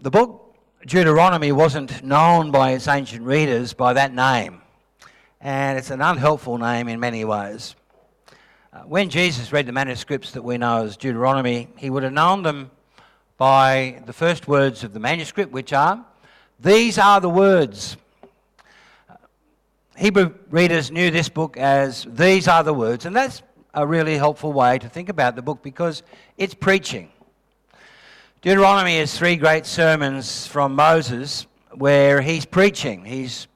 the book Deuteronomy wasn't known by its ancient readers by that name, and it's an unhelpful name in many ways. Uh, when Jesus read the manuscripts that we know as Deuteronomy, he would have known them by the first words of the manuscript, which are, These are the words. Uh, Hebrew readers knew this book as These are the words, and that's a really helpful way to think about the book because it's preaching. Deuteronomy is three great sermons from Moses where he's preaching. He's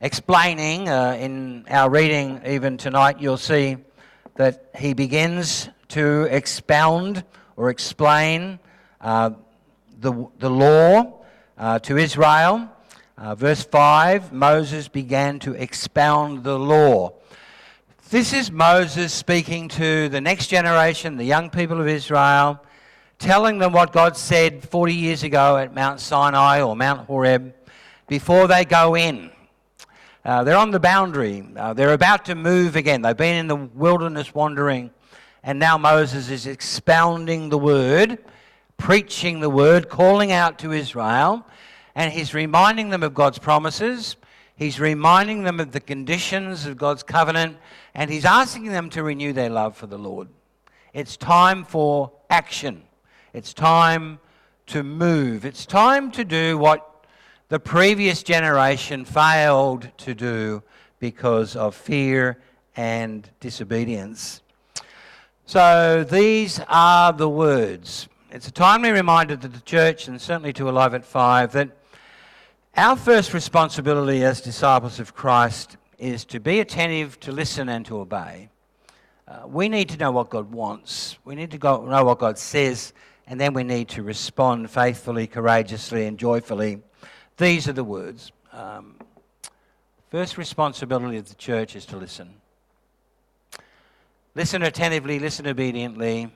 explaining. Uh, in our reading, even tonight, you'll see that he begins to expound or explain uh, the, the law uh, to Israel. Uh, verse 5 Moses began to expound the law. This is Moses speaking to the next generation, the young people of Israel, telling them what God said 40 years ago at Mount Sinai or Mount Horeb before they go in. Uh, they're on the boundary. Uh, they're about to move again. They've been in the wilderness wandering, and now Moses is expounding the word, preaching the word, calling out to Israel, and he's reminding them of God's promises. He's reminding them of the conditions of God's covenant, and he's asking them to renew their love for the Lord. It's time for action. It's time to move. It's time to do what the previous generation failed to do because of fear and disobedience. So these are the words. It's a timely reminder to the church and certainly to Alive at Five that our first responsibility as disciples of Christ is to be attentive, to listen, and to obey. Uh, we need to know what God wants. We need to go, know what God says, and then we need to respond faithfully, courageously, and joyfully these are the words. Um, first responsibility of the church is to listen. Listen attentively, listen obediently.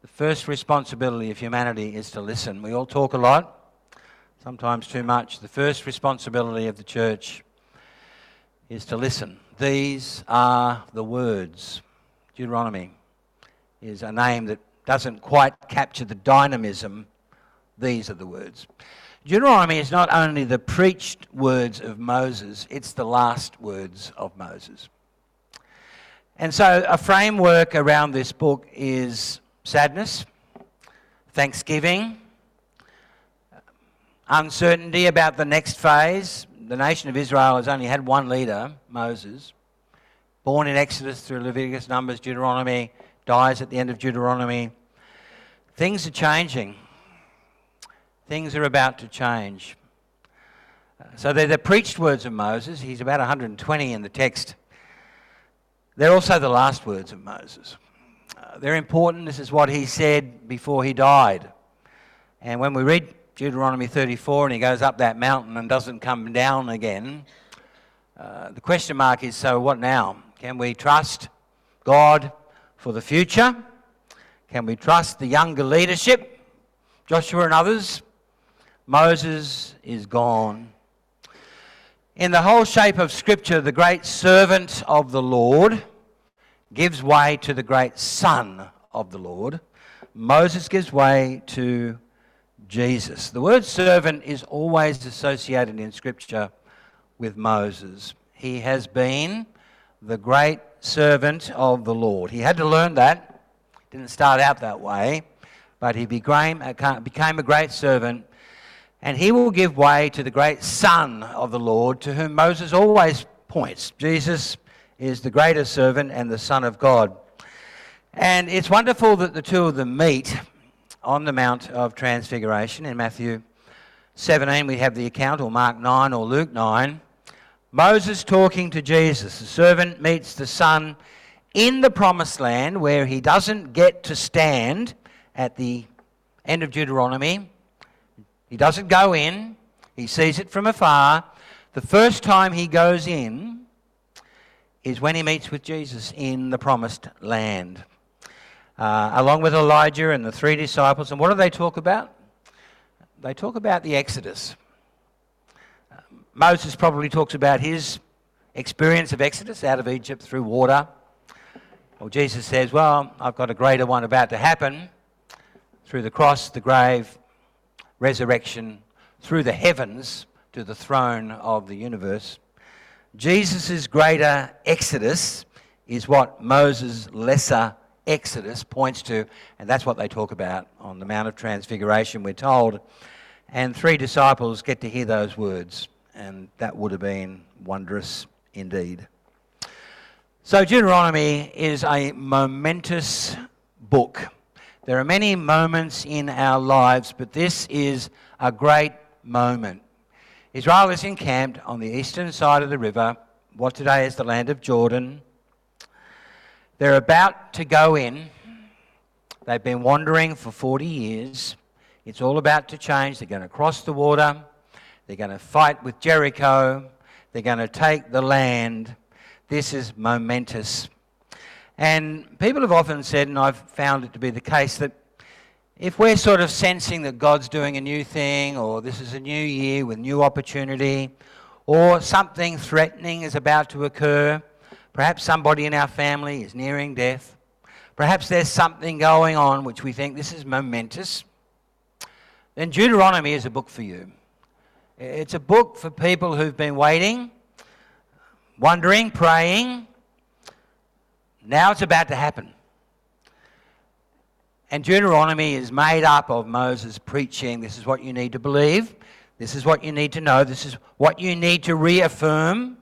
The first responsibility of humanity is to listen. We all talk a lot, sometimes too much. The first responsibility of the church is to listen. These are the words. Deuteronomy is a name that doesn't quite capture the dynamism. These are the words. Deuteronomy is not only the preached words of Moses, it's the last words of Moses. And so, a framework around this book is sadness, thanksgiving, uncertainty about the next phase. The nation of Israel has only had one leader, Moses, born in Exodus through Leviticus, Numbers, Deuteronomy, dies at the end of Deuteronomy. Things are changing. Things are about to change. So they're the preached words of Moses. He's about 120 in the text. They're also the last words of Moses. Uh, they're important. This is what he said before he died. And when we read Deuteronomy 34 and he goes up that mountain and doesn't come down again, uh, the question mark is so what now? Can we trust God for the future? Can we trust the younger leadership, Joshua and others? Moses is gone. In the whole shape of Scripture, the great servant of the Lord gives way to the great son of the Lord. Moses gives way to Jesus. The word servant is always associated in Scripture with Moses. He has been the great servant of the Lord. He had to learn that. Didn't start out that way, but he became, a great servant and he will give way to the great Son of the Lord, to whom Moses always points. Jesus is the greatest servant and the Son of God. And it's wonderful that the two of them meet on the Mount of Transfiguration in Matthew 17. We have the account, or Mark 9, or Luke 9. Moses talking to Jesus. The servant meets the Son in the promised land where he doesn't get to stand at the end of Deuteronomy he doesn't go in, he sees it from afar. The first time he goes in is when he meets with Jesus in the promised land, uh, along with Elijah and the three disciples. And what do they talk about? They talk about the Exodus. Moses probably talks about his experience of Exodus out of Egypt through water. Well, Jesus says, Well, I've got a greater one about to happen through the cross, the grave, resurrection through the heavens to the throne of the universe. Jesus' greater exodus is what Moses' lesser exodus points to, and that's what they talk about on the Mount of Transfiguration, we're told. And three disciples get to hear those words, and that would have been wondrous indeed. So, Deuteronomy is a momentous book. There are many moments in our lives, but this is a great moment. Israel is encamped on the eastern side of the river, what today is the land of Jordan. They're about to go in. They've been wandering for 40 years. It's all about to change. They're going to cross the water. They're going to fight with Jericho. They're going to take the land. This is momentous. And people have often said, and I've found it to be the case, that if we're sort of sensing that God's doing a new thing, or this is a new year with new opportunity, or something threatening is about to occur, perhaps somebody in our family is nearing death, perhaps there's something going on which we think this is momentous, then Deuteronomy is a book for you. It's a book for people who've been waiting, wondering, praying. Now it's about to happen. And Deuteronomy is made up of Moses preaching this is what you need to believe, this is what you need to know, this is what you need to reaffirm,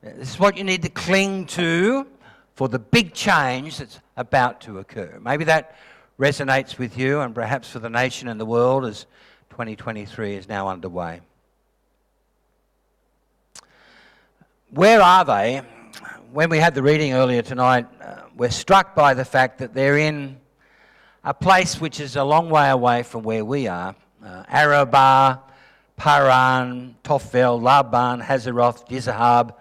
this is what you need to cling to for the big change that's about to occur. Maybe that resonates with you and perhaps for the nation and the world as 2023 is now underway. Where are they? When we had the reading earlier tonight, uh, we're struck by the fact that they're in a place which is a long way away from where we are. Uh, Arabah, Paran, Tophel, Laban, Hazeroth, Dizahab,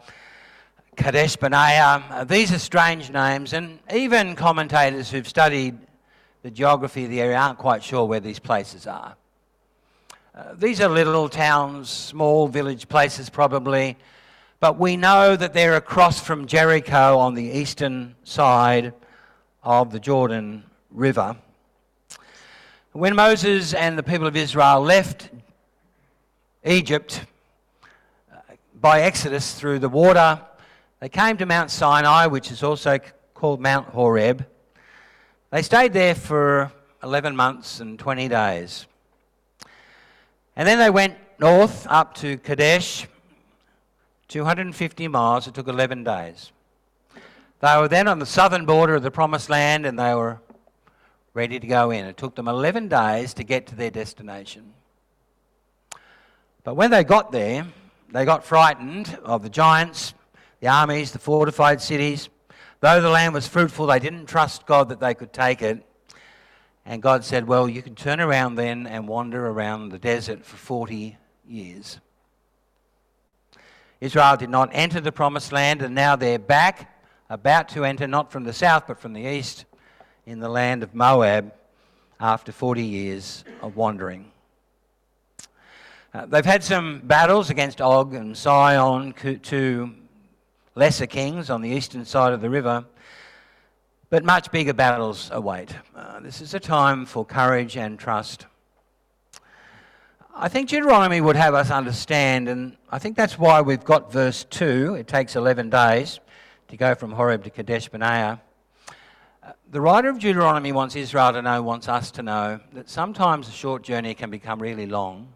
Kadesh Barnea. Uh, these are strange names, and even commentators who've studied the geography of the area aren't quite sure where these places are. Uh, these are little towns, small village places probably, but we know that they're across from Jericho on the eastern side of the Jordan River. When Moses and the people of Israel left Egypt uh, by Exodus through the water, they came to Mount Sinai, which is also called Mount Horeb. They stayed there for 11 months and 20 days. And then they went north up to Kadesh, 250 miles. It took 11 days. They were then on the southern border of the Promised Land and they were ready to go in. It took them 11 days to get to their destination. But when they got there, they got frightened of the giants, the armies, the fortified cities. Though the land was fruitful, they didn't trust God that they could take it. And God said, Well, you can turn around then and wander around the desert for 40 years. Israel did not enter the promised land, and now they're back, about to enter, not from the south, but from the east, in the land of Moab after 40 years of wandering. Uh, they've had some battles against Og and Sihon, two lesser kings on the eastern side of the river, but much bigger battles await. Uh, this is a time for courage and trust. I think Deuteronomy would have us understand, and I think that's why we've got verse 2. It takes 11 days to go from Horeb to Kadesh Barnea. Uh, the writer of Deuteronomy wants Israel to know, wants us to know, that sometimes a short journey can become really long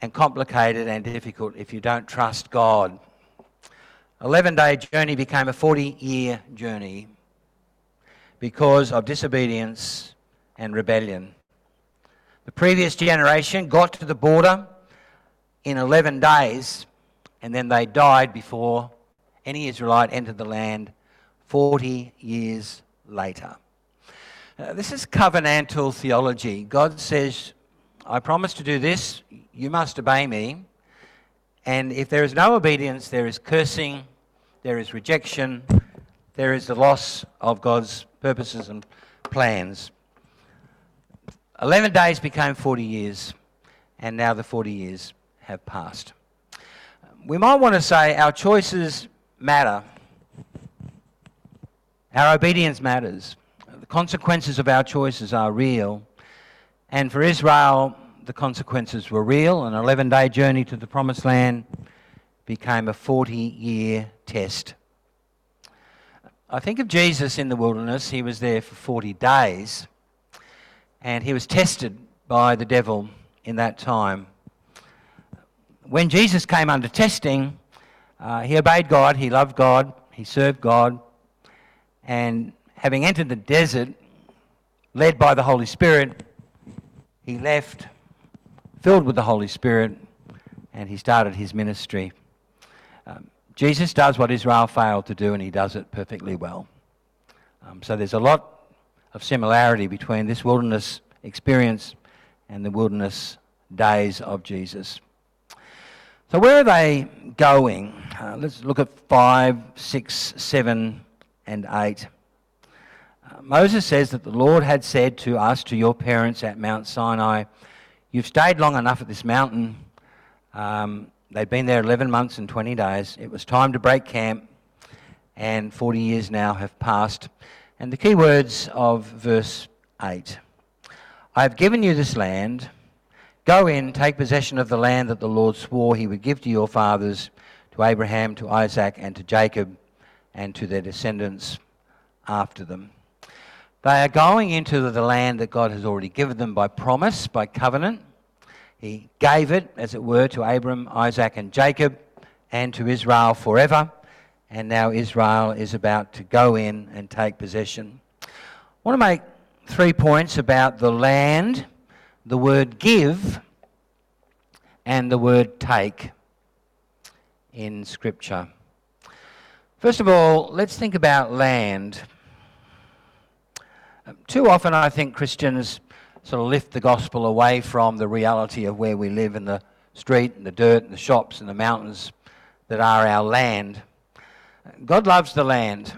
and complicated and difficult if you don't trust God. 11 day journey became a 40 year journey because of disobedience and rebellion. The previous generation got to the border in 11 days and then they died before any Israelite entered the land 40 years later. Uh, this is covenantal theology. God says, I promise to do this, you must obey me. And if there is no obedience, there is cursing, there is rejection, there is the loss of God's purposes and plans. 11 days became 40 years, and now the 40 years have passed. We might want to say our choices matter, our obedience matters, the consequences of our choices are real, And for Israel, the consequences were real. An 11 day journey to the promised land became a 40 year test. I think of Jesus in the wilderness. He was there for 40 days and he was tested by the devil in that time. When Jesus came under testing, uh, he obeyed God, he loved God, he served God, and having entered the desert, led by the Holy Spirit, he left filled with the Holy Spirit and he started his ministry. Um, Jesus does what Israel failed to do, and he does it perfectly well. Um, so there's a lot of similarity between this wilderness experience and the wilderness days of Jesus. So, where are they going? Uh, let's look at 5, 6, 7, and 8. Uh, Moses says that the Lord had said to us, to your parents at Mount Sinai, You've stayed long enough at this mountain. Um, they'd been there 11 months and 20 days. It was time to break camp, and 40 years now have passed. And the key words of verse 8 I have given you this land. Go in, take possession of the land that the Lord swore he would give to your fathers, to Abraham, to Isaac, and to Jacob, and to their descendants after them. They are going into the land that God has already given them by promise, by covenant. He gave it, as it were, to Abram, Isaac, and Jacob, and to Israel forever. And now Israel is about to go in and take possession. I want to make three points about the land, the word give, and the word take in Scripture. First of all, let's think about land. Um, too often, I think Christians sort of lift the gospel away from the reality of where we live in the street and the dirt and the shops and the mountains that are our land. God loves the land,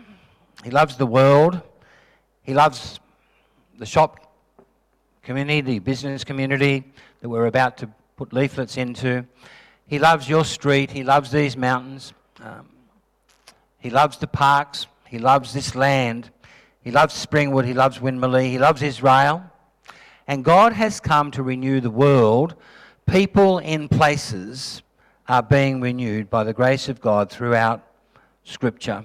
He loves the world, He loves the shop community, the business community that we're about to put leaflets into. He loves your street, He loves these mountains, um, He loves the parks, He loves this land. He loves Springwood. He loves Winmalee. He loves Israel. And God has come to renew the world. People in places are being renewed by the grace of God throughout Scripture.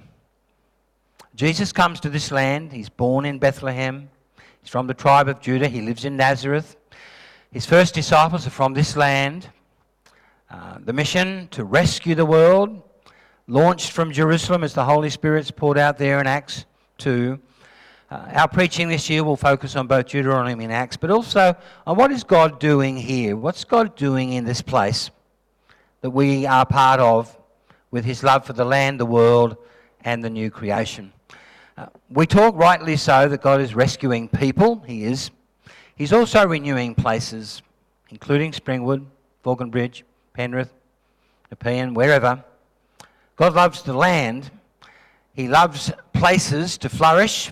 Jesus comes to this land. He's born in Bethlehem. He's from the tribe of Judah. He lives in Nazareth. His first disciples are from this land. Uh, the mission to rescue the world launched from Jerusalem as the Holy Spirit's poured out there in Acts 2. Uh, our preaching this year will focus on both Deuteronomy and Acts, but also on what is God doing here? What's God doing in this place that we are part of with his love for the land, the world, and the new creation? Uh, we talk rightly so that God is rescuing people. He is. He's also renewing places, including Springwood, Faulconbridge, Penrith, Nepean, wherever. God loves the land. He loves places to flourish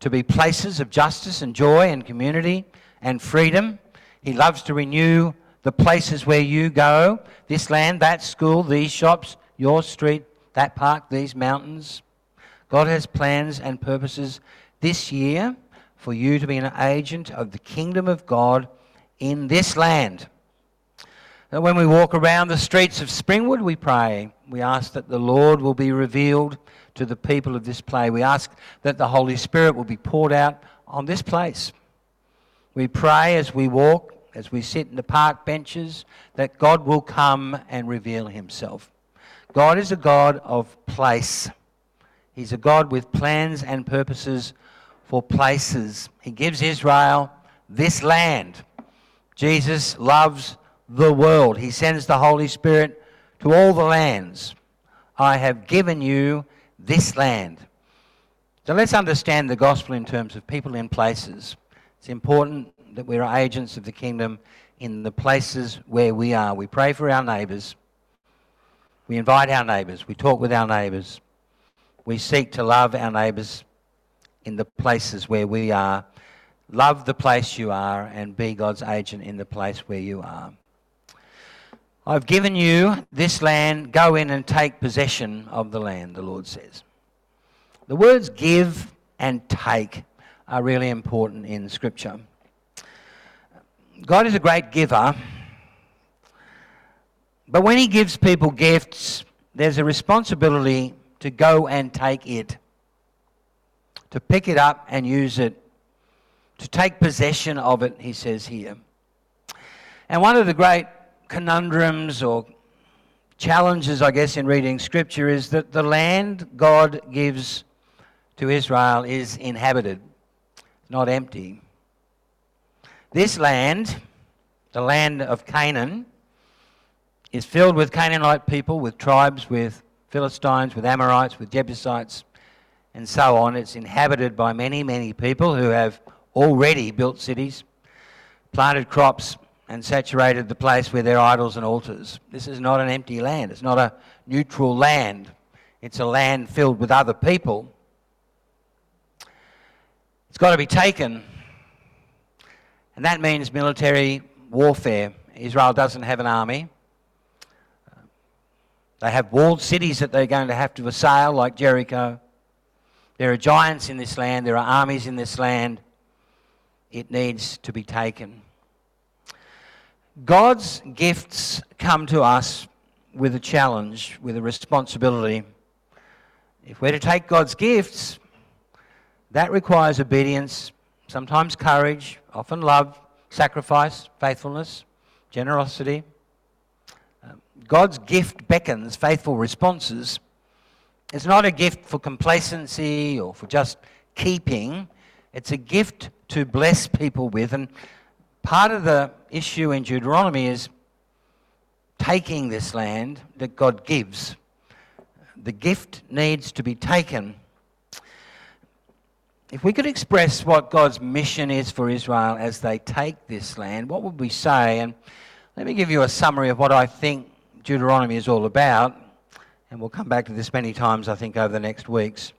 to be places of justice and joy and community and freedom. He loves to renew the places where you go this land, that school, these shops, your street, that park, these mountains. God has plans and purposes this year for you to be an agent of the kingdom of God in this land. And when we walk around the streets of Springwood, we pray. We ask that the Lord will be revealed to the people of this place. We ask that the Holy Spirit will be poured out on this place. We pray as we walk, as we sit in the park benches, that God will come and reveal himself. God is a God of place. He's a God with plans and purposes for places. He gives Israel this land. Jesus loves the world. He sends the Holy Spirit to all the lands. I have given you this land. So let's understand the gospel in terms of people in places. It's important that we're agents of the kingdom in the places where we are. We pray for our neighbours. We invite our neighbours. We talk with our neighbours. We seek to love our neighbours in the places where we are. Love the place you are and be God's agent in the place where you are. I've given you this land. Go in and take possession of the land, the Lord says. The words give and take are really important in Scripture. God is a great giver, but when He gives people gifts, there's a responsibility to go and take it, to pick it up and use it, to take possession of it, He says here. And one of the great conundrums or challenges, I guess, in reading Scripture is that the land God gives to Israel is inhabited, not empty. This land, the land of Canaan, is filled with Canaanite people, with tribes, with Philistines, with Amorites, with Jebusites, and so on. It's inhabited by many, many people who have already built cities, planted crops, and saturated the place with their idols and altars. This is not an empty land, it's not a neutral land, it's a land filled with other people. It's got to be taken, and that means military warfare. Israel doesn't have an army. They have walled cities that they're going to have to assail, like Jericho. There are giants in this land, there are armies in this land. It needs to be taken. God's gifts come to us with a challenge, with a responsibility. If we're to take God's gifts, that requires obedience, sometimes courage, often love, sacrifice, faithfulness, generosity. God's gift beckons faithful responses. It's not a gift for complacency or for just keeping. It's a gift to bless people with. And part of the issue in Deuteronomy is taking this land that God gives. The gift needs to be taken. If we could express what God's mission is for Israel as they take this land, what would we say? And let me give you a summary of what I think Deuteronomy is all about. And we'll come back to this many times, I think, over the next weeks.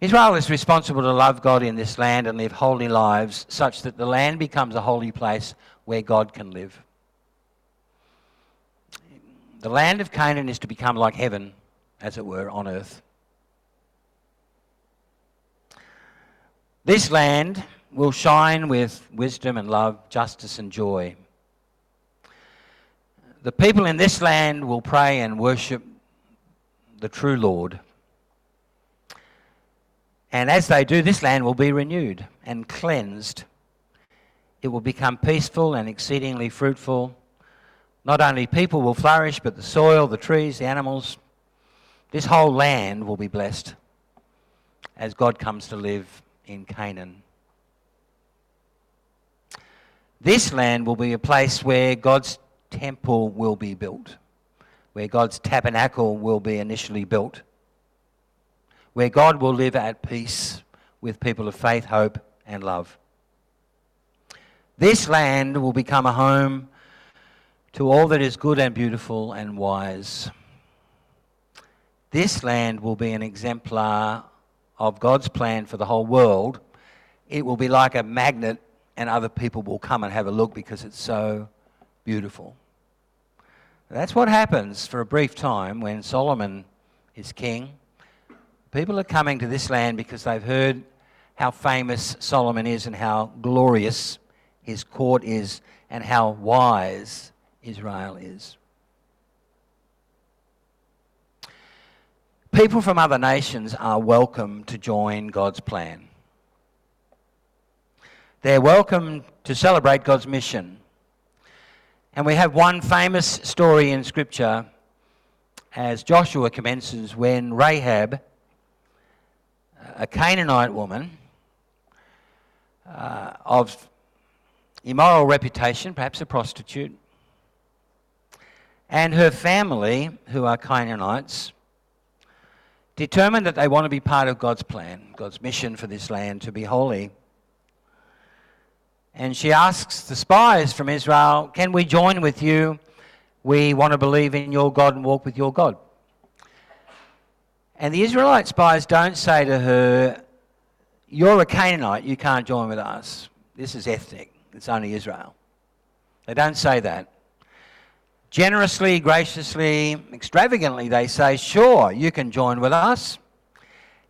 Israel is responsible to love God in this land and live holy lives such that the land becomes a holy place where God can live. The land of Canaan is to become like heaven, as it were, on earth. This land will shine with wisdom and love, justice and joy. The people in this land will pray and worship the true Lord. And as they do, this land will be renewed and cleansed. It will become peaceful and exceedingly fruitful. Not only people will flourish, but the soil, the trees, the animals. This whole land will be blessed as God comes to live in Canaan. This land will be a place where God's temple will be built, where God's tabernacle will be initially built where God will live at peace with people of faith, hope, and love. This land will become a home to all that is good and beautiful and wise. This land will be an exemplar of God's plan for the whole world. It will be like a magnet, and other people will come and have a look because it's so beautiful. That's what happens for a brief time when Solomon is king People are coming to this land because they've heard how famous Solomon is and how glorious his court is and how wise Israel is. People from other nations are welcome to join God's plan. They're welcome to celebrate God's mission. And we have one famous story in Scripture as Joshua commences when Rahab a Canaanite woman uh, of immoral reputation, perhaps a prostitute, and her family, who are Canaanites, determined that they want to be part of God's plan, God's mission for this land to be holy. And she asks the spies from Israel, Can we join with you? We want to believe in your God and walk with your God. And the Israelite spies don't say to her, You're a Canaanite, you can't join with us. This is ethnic, it's only Israel. They don't say that. Generously, graciously, extravagantly, they say, Sure, you can join with us.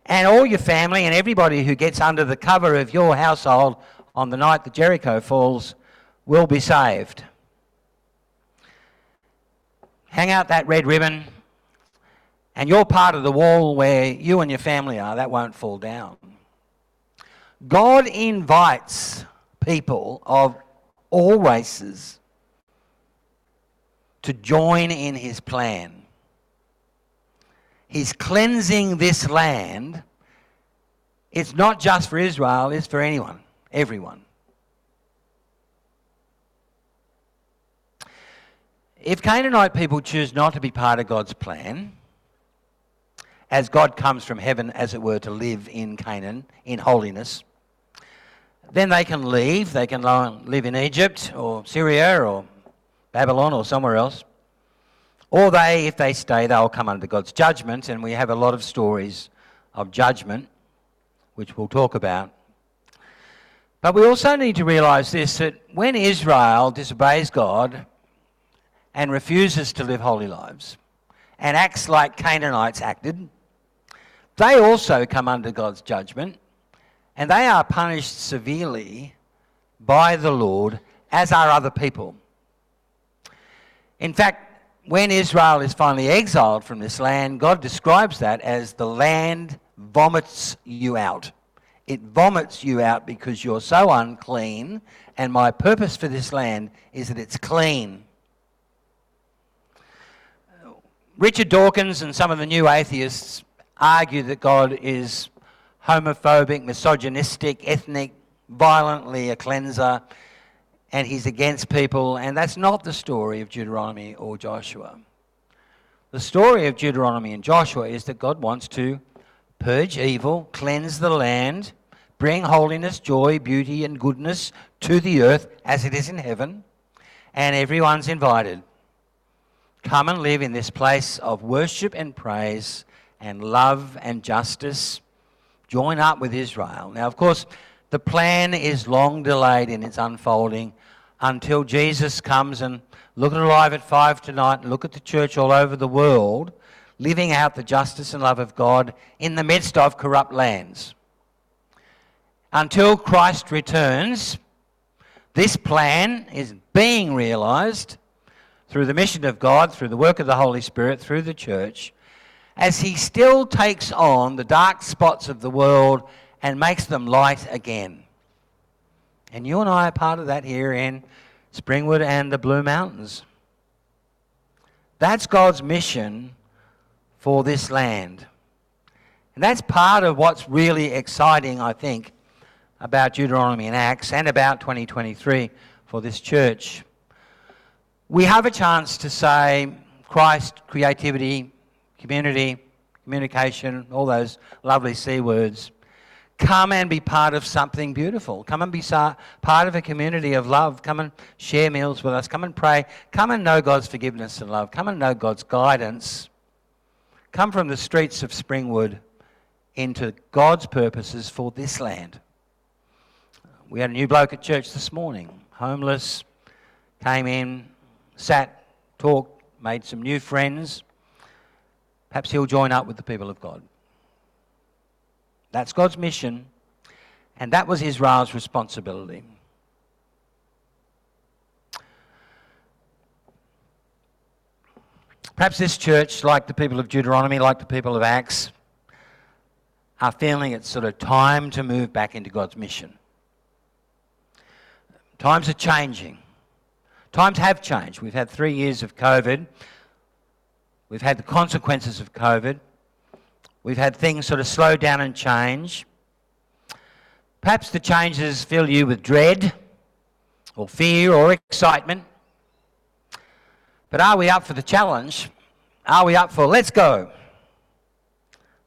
And all your family and everybody who gets under the cover of your household, on the night that Jericho falls will be saved. Hang out that red ribbon, and you're part of the wall where you and your family are. That won't fall down. God invites people of all races to join in his plan. He's cleansing this land. It's not just for Israel, it's for anyone, everyone. If Canaanite people choose not to be part of God's plan, as God comes from heaven, as it were, to live in Canaan in holiness, then they can leave. They can live in Egypt or Syria or Babylon or somewhere else. Or they, if they stay, they'll come under God's judgment. And we have a lot of stories of judgment, which we'll talk about. But we also need to realize this that when Israel disobeys God, and refuses to live holy lives and acts like Canaanites acted, they also come under God's judgment and they are punished severely by the Lord, as are other people. In fact, when Israel is finally exiled from this land, God describes that as the land vomits you out. It vomits you out because you're so unclean, and my purpose for this land is that it's clean. Richard Dawkins and some of the new atheists argue that God is homophobic, misogynistic, ethnic, violently a cleanser, and he's against people. And that's not the story of Deuteronomy or Joshua. The story of Deuteronomy and Joshua is that God wants to purge evil, cleanse the land, bring holiness, joy, beauty, and goodness to the earth as it is in heaven, and everyone's invited. Come and live in this place of worship and praise and love and justice. Join up with Israel. Now, of course, the plan is long delayed in its unfolding until Jesus comes and look at Alive at 5 tonight and look at the church all over the world living out the justice and love of God in the midst of corrupt lands. Until Christ returns, this plan is being realized through the mission of God, through the work of the Holy Spirit, through the church, as He still takes on the dark spots of the world and makes them light again. And you and I are part of that here in Springwood and the Blue Mountains. That's God's mission for this land. And that's part of what's really exciting, I think, about Deuteronomy and Acts and about 2023 for this church we have a chance to say Christ, creativity, community, communication, all those lovely C words. Come and be part of something beautiful. Come and be part of a community of love. Come and share meals with us. Come and pray. Come and know God's forgiveness and love. Come and know God's guidance. Come from the streets of Springwood into God's purposes for this land. We had a new bloke at church this morning, homeless, came in, sat, talked, made some new friends. Perhaps he'll join up with the people of God. That's God's mission, and that was Israel's responsibility. Perhaps this church, like the people of Deuteronomy, like the people of Acts, are feeling it's sort of time to move back into God's mission. Times are changing. Times have changed. We've had three years of COVID. We've had the consequences of COVID. We've had things sort of slow down and change. Perhaps the changes fill you with dread or fear or excitement. But are we up for the challenge? Are we up for let's go?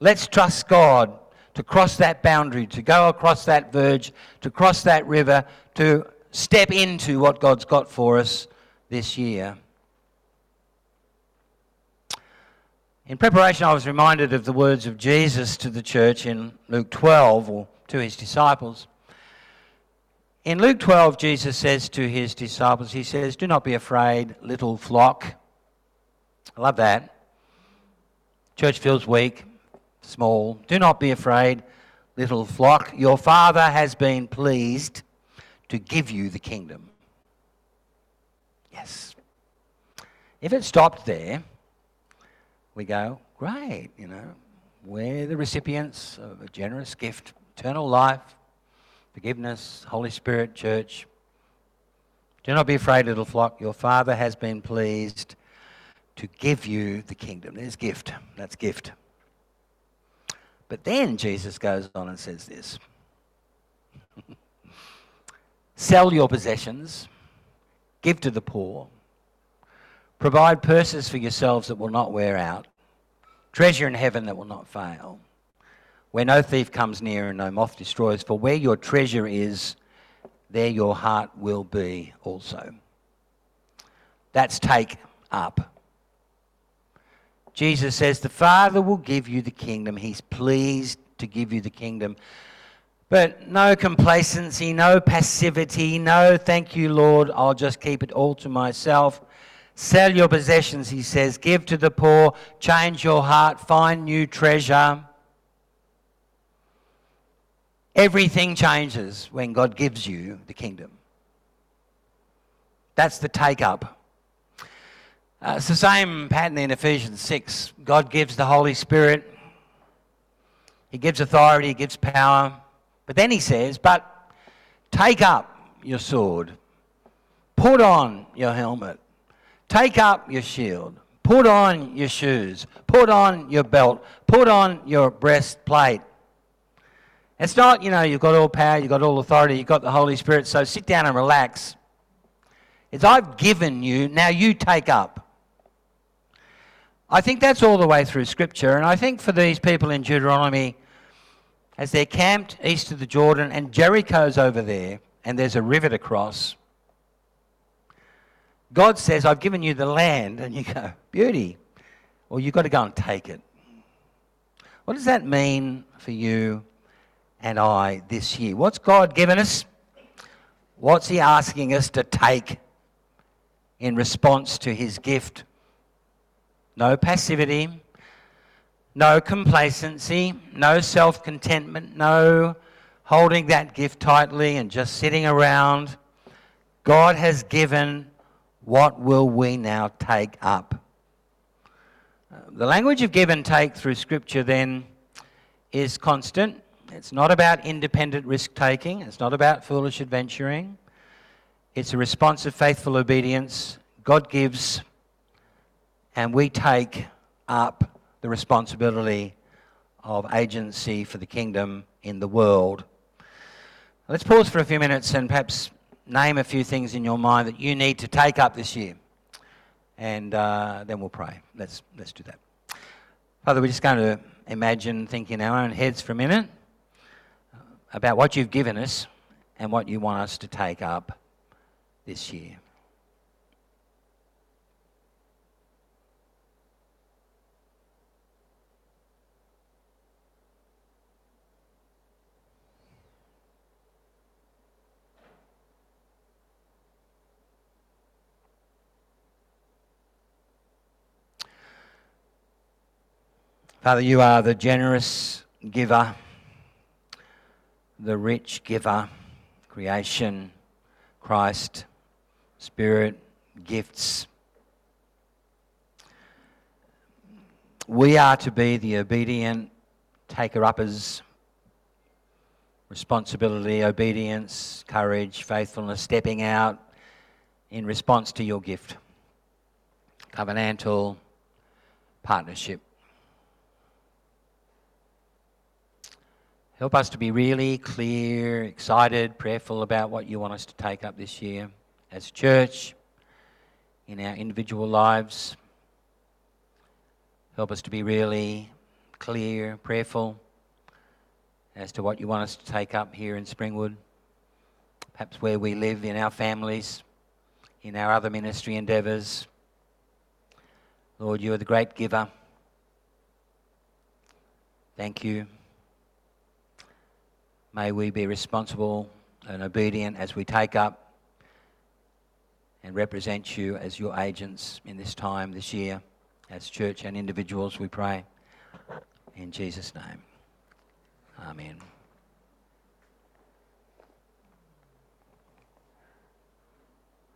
Let's trust God to cross that boundary, to go across that verge, to cross that river, to step into what God's got for us this year. In preparation, I was reminded of the words of Jesus to the church in Luke 12, or to his disciples. In Luke 12, Jesus says to his disciples, He says, Do not be afraid, little flock. I love that. Church feels weak, small. Do not be afraid, little flock. Your Father has been pleased to give you the kingdom. Yes. If it stopped there, we go, great, you know, we're the recipients of a generous gift, eternal life, forgiveness, Holy Spirit, church. Do not be afraid, little flock. Your Father has been pleased to give you the kingdom. There's gift. That's gift. But then Jesus goes on and says this Sell your possessions, give to the poor, provide purses for yourselves that will not wear out, treasure in heaven that will not fail, where no thief comes near and no moth destroys. For where your treasure is, there your heart will be also. That's take up. Jesus says, The Father will give you the kingdom. He's pleased to give you the kingdom. But no complacency, no passivity, no thank you, Lord, I'll just keep it all to myself. Sell your possessions, he says, give to the poor, change your heart, find new treasure. Everything changes when God gives you the kingdom. That's the take up. Uh, it's the same pattern in Ephesians 6. God gives the Holy Spirit, He gives authority, He gives power. But then He says, But take up your sword, put on your helmet, take up your shield, put on your shoes, put on your belt, put on your breastplate. It's not, you know, you've got all power, you've got all authority, you've got the Holy Spirit, so sit down and relax. It's I've given you, now you take up. I think that's all the way through Scripture. And I think for these people in Deuteronomy, as they're camped east of the Jordan and Jericho's over there, and there's a river to cross, God says, I've given you the land. And you go, beauty. Well, you've got to go and take it. What does that mean for you and I this year? What's God given us? What's He asking us to take in response to His gift no passivity, no complacency, no self contentment, no holding that gift tightly and just sitting around. God has given. What will we now take up? The language of give and take through Scripture then is constant. It's not about independent risk taking, it's not about foolish adventuring. It's a response of faithful obedience. God gives, and we take up the responsibility of agency for the kingdom in the world. Let's pause for a few minutes and perhaps name a few things in your mind that you need to take up this year. And uh, then we'll pray. Let's, let's do that. Father, we're just going to imagine, think in our own heads for a minute about what you've given us and what you want us to take up this year. Father, you are the generous giver, the rich giver, creation, Christ, Spirit, gifts. We are to be the obedient taker uppers, responsibility, obedience, courage, faithfulness, stepping out in response to your gift, covenantal partnership. Help us to be really clear, excited, prayerful about what you want us to take up this year as a church, in our individual lives. Help us to be really clear, prayerful as to what you want us to take up here in Springwood, perhaps where we live in our families, in our other ministry endeavours. Lord, you are the great giver. Thank you. May we be responsible and obedient as we take up and represent you as your agents in this time, this year, as church and individuals, we pray. In Jesus' name. Amen.